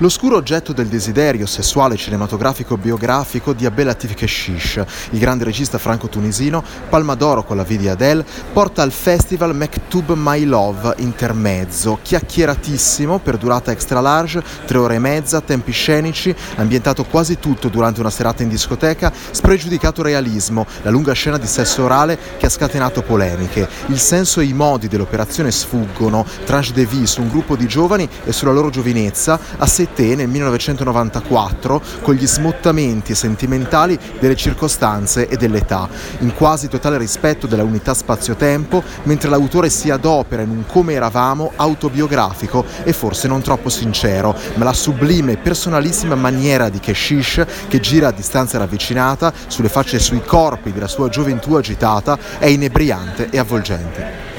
L'oscuro oggetto del desiderio sessuale cinematografico biografico di Abel Latif Keshish, il grande regista franco-tunisino, Palma d'Oro con la V di Adele, porta al festival Mektub My Love intermezzo, chiacchieratissimo per durata extra large, tre ore e mezza, tempi scenici, ambientato quasi tutto durante una serata in discoteca, spregiudicato realismo, la lunga scena di sesso orale che ha scatenato polemiche. Il senso e i modi dell'operazione sfuggono, tranche de vie su un gruppo di giovani e sulla loro giovinezza, a sé te nel 1994 con gli smottamenti sentimentali delle circostanze e dell'età, in quasi totale rispetto della unità spazio-tempo, mentre l'autore si adopera in un come eravamo autobiografico e forse non troppo sincero, ma la sublime e personalissima maniera di Keshish che gira a distanza ravvicinata sulle facce e sui corpi della sua gioventù agitata è inebriante e avvolgente.